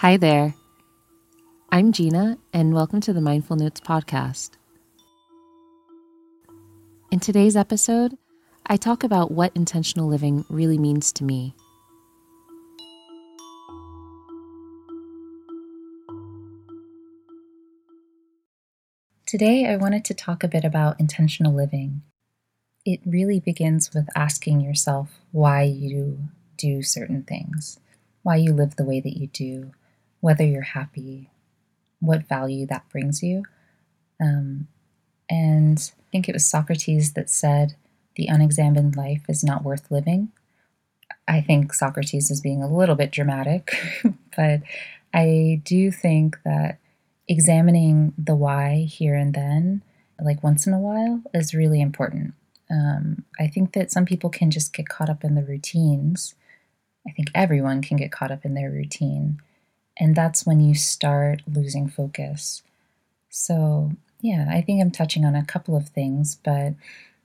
Hi there. I'm Gina, and welcome to the Mindful Notes podcast. In today's episode, I talk about what intentional living really means to me. Today, I wanted to talk a bit about intentional living. It really begins with asking yourself why you do certain things, why you live the way that you do, whether you're happy, what value that brings you. Um, and I think it was Socrates that said, the unexamined life is not worth living. I think Socrates is being a little bit dramatic, but I do think that examining the why here and then, like once in a while, is really important. Um, I think that some people can just get caught up in the routines. I think everyone can get caught up in their routine. And that's when you start losing focus. So, yeah, I think I'm touching on a couple of things, but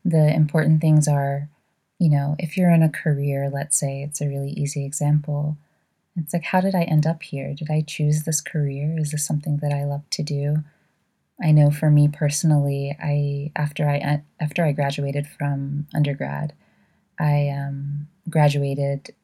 the important things are, you know, if you're in a career, let's say it's a really easy example. It's like, how did I end up here? Did I choose this career? Is this something that I love to do? I know for me personally, I after I after I graduated from undergrad, I um, graduated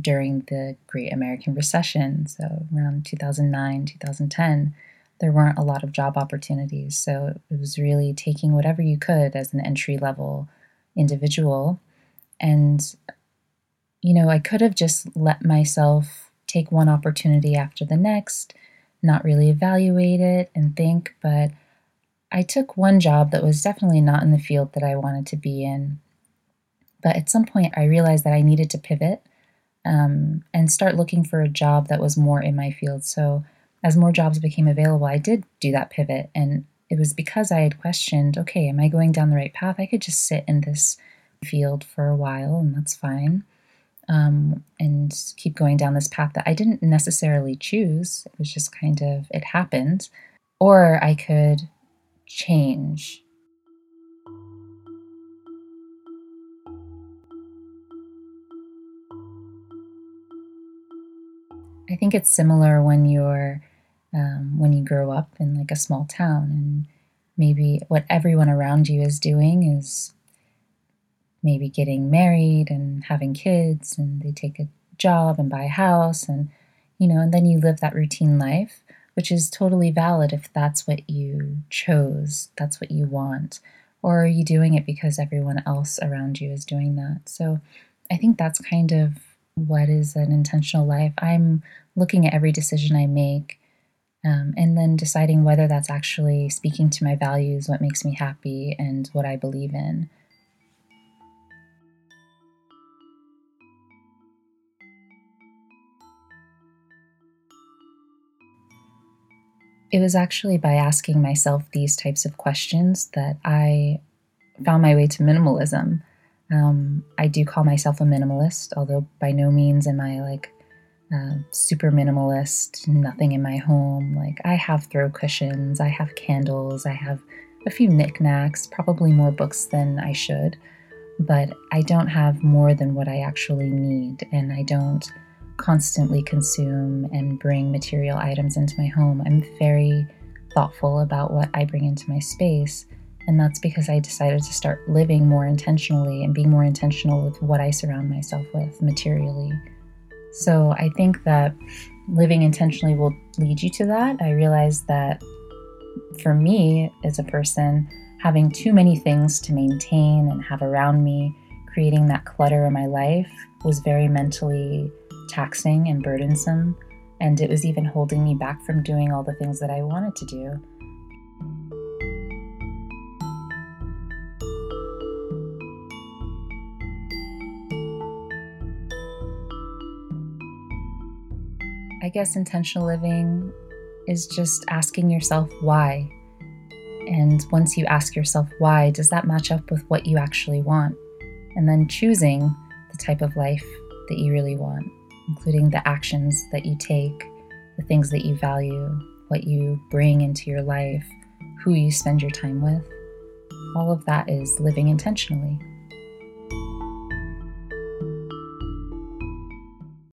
during the Great American Recession, so around 2009, 2010, there weren't a lot of job opportunities. So it was really taking whatever you could as an entry level individual. And, you know, I could have just let myself take one opportunity after the next, not really evaluate it and think, but I took one job that was definitely not in the field that I wanted to be in. But at some point, I realized that I needed to pivot um, and start looking for a job that was more in my field. So, as more jobs became available, I did do that pivot. And it was because I had questioned okay, am I going down the right path? I could just sit in this field for a while, and that's fine. Um, and keep going down this path that I didn't necessarily choose. It was just kind of, it happened. Or I could change I think it's similar when you're um, when you grow up in like a small town and maybe what everyone around you is doing is maybe getting married and having kids and they take a job and buy a house and you know and then you live that routine life which is totally valid if that's what you chose that's what you want or are you doing it because everyone else around you is doing that? So i think that's kind of what is an intentional life, I'm looking at every decision I make um, and then deciding whether that's actually speaking to my values, what makes me happy, and what I believe in. It was actually by asking myself these types of questions that I found my way to minimalism. Um, I do call myself a minimalist, although by no means am I like uh, super minimalist, nothing in my home. Like, I have throw cushions, I have candles, I have a few knickknacks, probably more books than I should, but I don't have more than what I actually need, and I don't constantly consume and bring material items into my home. I'm very thoughtful about what I bring into my space and that's because I decided to start living more intentionally and being more intentional with what I surround myself with materially. So I think that living intentionally will lead you to that. I realized that for me as a person, having too many things to maintain and have around me, creating that clutter in my life was very mentally taxing and burdensome. And it was even holding me back from doing all the things that I wanted to do. I guess intentional living is just asking yourself why. And once you ask yourself why, does that match up with what you actually want? And then choosing the type of life that you really want, including the actions that you take, the things that you value, what you bring into your life, who you spend your time with. All of that is living intentionally.